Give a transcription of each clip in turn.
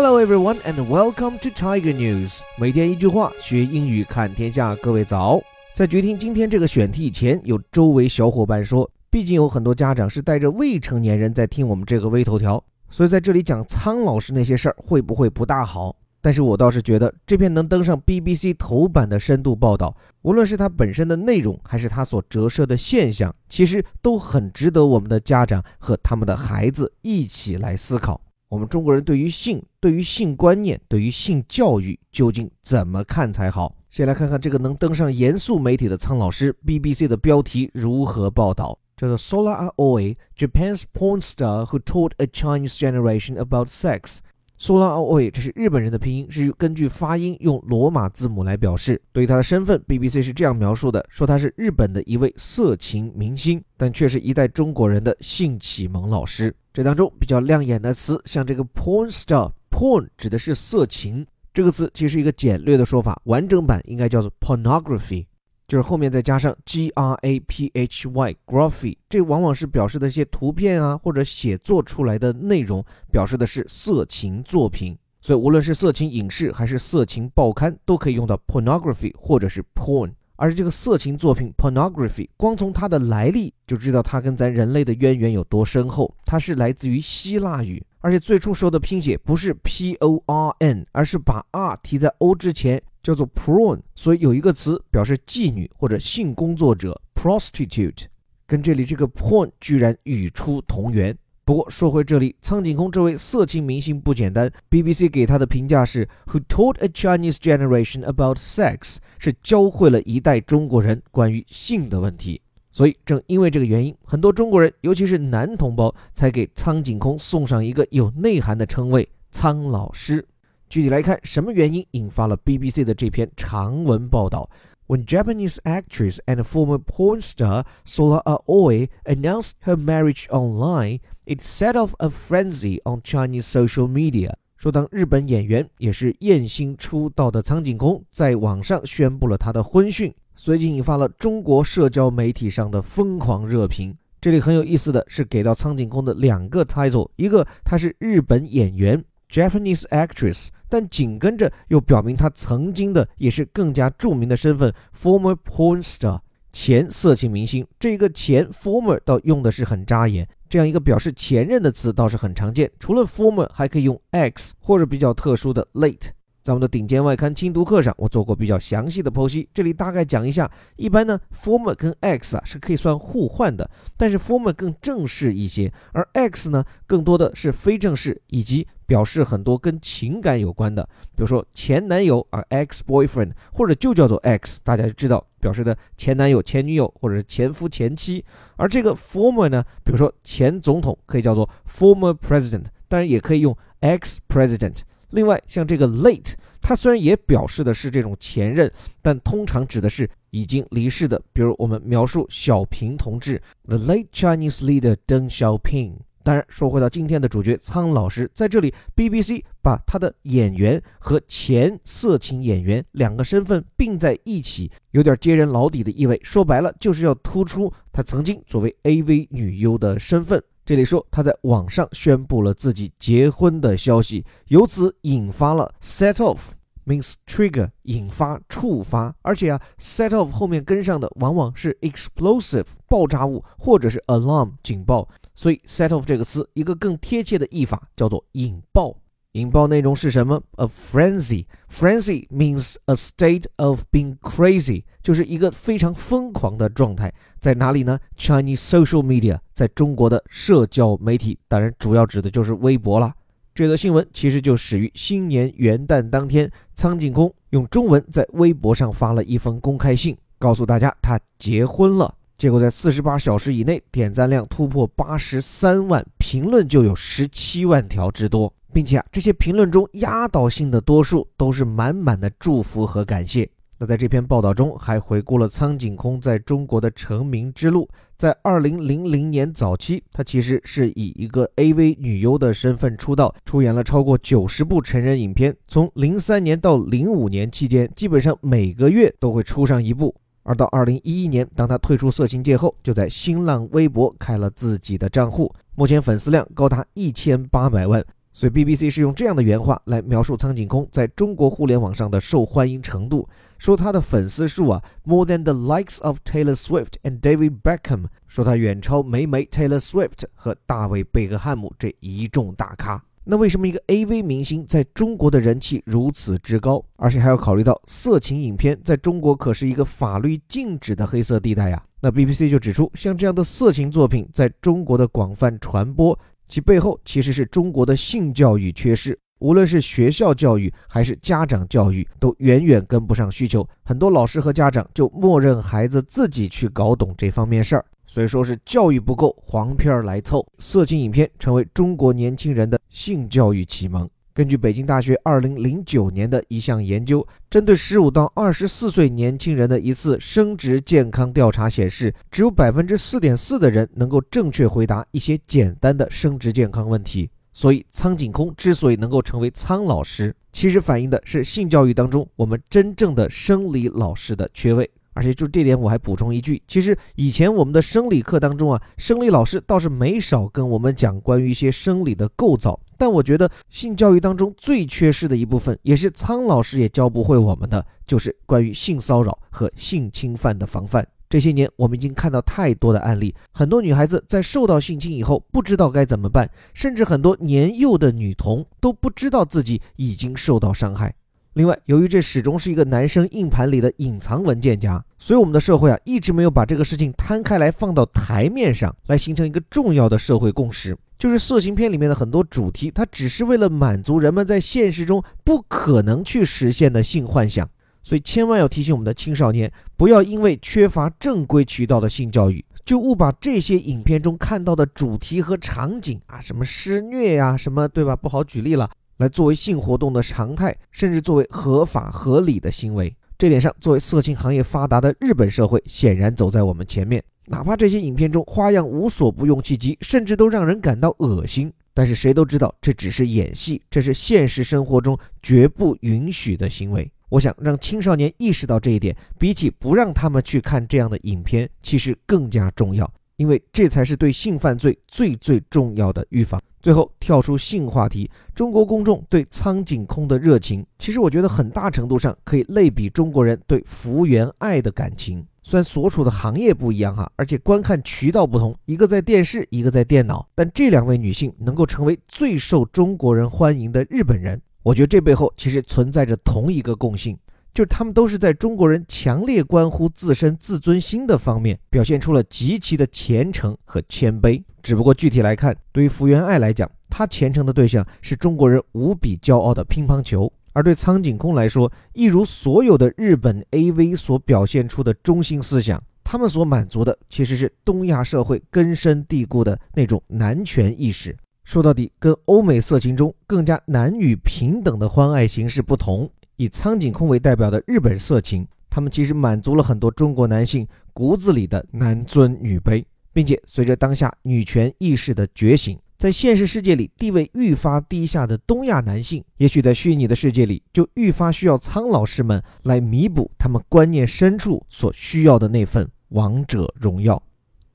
Hello everyone and welcome to Tiger News。每天一句话，学英语看天下。各位早！在决定今天这个选题以前，有周围小伙伴说，毕竟有很多家长是带着未成年人在听我们这个微头条，所以在这里讲苍老师那些事儿会不会不大好？但是我倒是觉得这篇能登上 BBC 头版的深度报道，无论是它本身的内容，还是它所折射的现象，其实都很值得我们的家长和他们的孩子一起来思考。我们中国人对于性、对于性观念、对于性教育究竟怎么看才好？先来看看这个能登上严肃媒体的苍老师 BBC 的标题如何报道。叫做 Sola Aoi，Japan's porn star who taught a Chinese generation about sex。Sola Aoi 这是日本人的拼音，是根据发音用罗马字母来表示。对于他的身份，BBC 是这样描述的：说他是日本的一位色情明星，但却是一代中国人的性启蒙老师。这当中比较亮眼的词，像这个 porn star，porn 指的是色情，这个词其实是一个简略的说法，完整版应该叫做 pornography。就是后面再加上 g r a p h y，graphy，这往往是表示的一些图片啊，或者写作出来的内容，表示的是色情作品。所以无论是色情影视还是色情报刊，都可以用到 pornography 或者是 porn。而这个色情作品 pornography，光从它的来历就知道它跟咱人类的渊源有多深厚。它是来自于希腊语，而且最初时候的拼写不是 p o r n，而是把 r 提在 o 之前。叫做 porn，所以有一个词表示妓女或者性工作者 prostitute，跟这里这个 porn 居然语出同源。不过说回这里，苍井空这位色情明星不简单，BBC 给他的评价是 who taught a Chinese generation about sex，是教会了一代中国人关于性的问题。所以正因为这个原因，很多中国人，尤其是男同胞，才给苍井空送上一个有内涵的称谓——苍老师。具体来看，什么原因引发了 BBC 的这篇长文报道？When Japanese actress and former porn star Sola Aoi announced her marriage online, it set off a frenzy on Chinese social media。说，当日本演员也是艳星出道的苍井空在网上宣布了他的婚讯，随即引发了中国社交媒体上的疯狂热评。这里很有意思的是，给到苍井空的两个 title，一个他是日本演员。Japanese actress，但紧跟着又表明她曾经的也是更加著名的身份，former porn star，前色情明星。这个前 former 倒用的是很扎眼，这样一个表示前任的词倒是很常见。除了 former，还可以用 ex 或者比较特殊的 late。在我们的顶尖外刊精读课上，我做过比较详细的剖析。这里大概讲一下，一般呢，former 跟 ex 啊是可以算互换的，但是 former 更正式一些，而 ex 呢更多的是非正式以及表示很多跟情感有关的，比如说前男友啊，ex boyfriend，或者就叫做 ex，大家就知道表示的前男友、前女友或者是前夫、前妻。而这个 former 呢，比如说前总统可以叫做 former president，当然也可以用 ex president。另外，像这个 late，它虽然也表示的是这种前任，但通常指的是已经离世的。比如我们描述小平同志，the late Chinese leader Deng Xiaoping。当然，说回到今天的主角苍老师，在这里，BBC 把他的演员和前色情演员两个身份并在一起，有点揭人老底的意味。说白了，就是要突出他曾经作为 AV 女优的身份。这里说他在网上宣布了自己结婚的消息，由此引发了 set off means trigger 引发触发，而且啊 set off 后面跟上的往往是 explosive 爆炸物或者是 alarm 警报，所以 set off 这个词一个更贴切的译法叫做引爆。引爆内容是什么？A frenzy. Frenzy means a state of being crazy，就是一个非常疯狂的状态。在哪里呢？Chinese social media，在中国的社交媒体，当然主要指的就是微博了。这则新闻其实就始于新年元旦当天，苍井空用中文在微博上发了一封公开信，告诉大家他结婚了。结果在四十八小时以内，点赞量突破八十三万，评论就有十七万条之多。并且啊，这些评论中压倒性的多数都是满满的祝福和感谢。那在这篇报道中，还回顾了苍井空在中国的成名之路。在二零零零年早期，他其实是以一个 AV 女优的身份出道，出演了超过九十部成人影片。从零三年到零五年期间，基本上每个月都会出上一部。而到二零一一年，当他退出色情界后，就在新浪微博开了自己的账户，目前粉丝量高达一千八百万。所以 BBC 是用这样的原话来描述苍井空在中国互联网上的受欢迎程度，说他的粉丝数啊，more than the likes of Taylor Swift and David Beckham，说他远超美美 Taylor Swift 和大卫贝克汉姆这一众大咖。那为什么一个 AV 明星在中国的人气如此之高？而且还要考虑到色情影片在中国可是一个法律禁止的黑色地带呀。那 BBC 就指出，像这样的色情作品在中国的广泛传播。其背后其实是中国的性教育缺失，无论是学校教育还是家长教育，都远远跟不上需求。很多老师和家长就默认孩子自己去搞懂这方面事儿，所以说是教育不够，黄片儿来凑，色情影片成为中国年轻人的性教育启蒙。根据北京大学二零零九年的一项研究，针对十五到二十四岁年轻人的一次生殖健康调查显示，只有百分之四点四的人能够正确回答一些简单的生殖健康问题。所以，苍井空之所以能够成为苍老师，其实反映的是性教育当中我们真正的生理老师的缺位。而且就这点，我还补充一句，其实以前我们的生理课当中啊，生理老师倒是没少跟我们讲关于一些生理的构造。但我觉得性教育当中最缺失的一部分，也是苍老师也教不会我们的，就是关于性骚扰和性侵犯的防范。这些年，我们已经看到太多的案例，很多女孩子在受到性侵以后不知道该怎么办，甚至很多年幼的女童都不知道自己已经受到伤害。另外，由于这始终是一个男生硬盘里的隐藏文件夹，所以我们的社会啊一直没有把这个事情摊开来放到台面上来，形成一个重要的社会共识，就是色情片里面的很多主题，它只是为了满足人们在现实中不可能去实现的性幻想。所以，千万要提醒我们的青少年，不要因为缺乏正规渠道的性教育，就误把这些影片中看到的主题和场景啊，什么施虐呀，什么对吧？不好举例了。来作为性活动的常态，甚至作为合法合理的行为，这点上，作为色情行业发达的日本社会，显然走在我们前面。哪怕这些影片中花样无所不用其极，甚至都让人感到恶心，但是谁都知道这只是演戏，这是现实生活中绝不允许的行为。我想让青少年意识到这一点，比起不让他们去看这样的影片，其实更加重要，因为这才是对性犯罪最最重要的预防。最后跳出性话题，中国公众对苍井空的热情，其实我觉得很大程度上可以类比中国人对福原爱的感情。虽然所处的行业不一样哈，而且观看渠道不同，一个在电视，一个在电脑，但这两位女性能够成为最受中国人欢迎的日本人，我觉得这背后其实存在着同一个共性。就是他们都是在中国人强烈关乎自身自尊心的方面，表现出了极其的虔诚和谦卑。只不过具体来看，对于福原爱来讲，她虔诚的对象是中国人无比骄傲的乒乓球；而对苍井空来说，一如所有的日本 AV 所表现出的中心思想，他们所满足的其实是东亚社会根深蒂固的那种男权意识。说到底，跟欧美色情中更加男女平等的欢爱形式不同。以苍井空为代表的日本色情，他们其实满足了很多中国男性骨子里的男尊女卑，并且随着当下女权意识的觉醒，在现实世界里地位愈发低下的东亚男性，也许在虚拟的世界里就愈发需要苍老师们来弥补他们观念深处所需要的那份王者荣耀。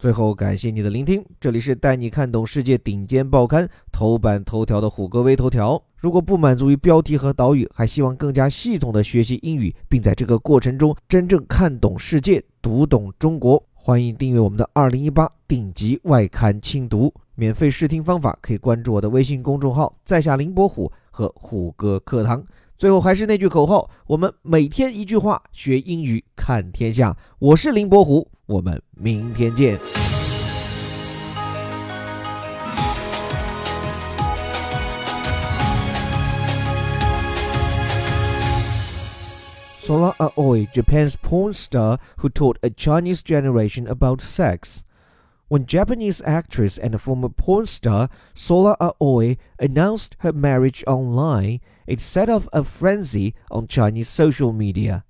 最后，感谢你的聆听。这里是带你看懂世界顶尖报刊头版头条的虎哥微头条。如果不满足于标题和导语，还希望更加系统的学习英语，并在这个过程中真正看懂世界、读懂中国，欢迎订阅我们的二零一八顶级外刊轻读。免费试听方法可以关注我的微信公众号“在下林伯虎”和虎哥课堂。最后还是那句口号：我们每天一句话，学英语看天下。我是林伯虎，我们明天见。Sola Aoi, Japan's porn star who taught a Chinese generation about sex. When Japanese actress and former porn star Sola Aoi announced her marriage online, it set off a frenzy on Chinese social media.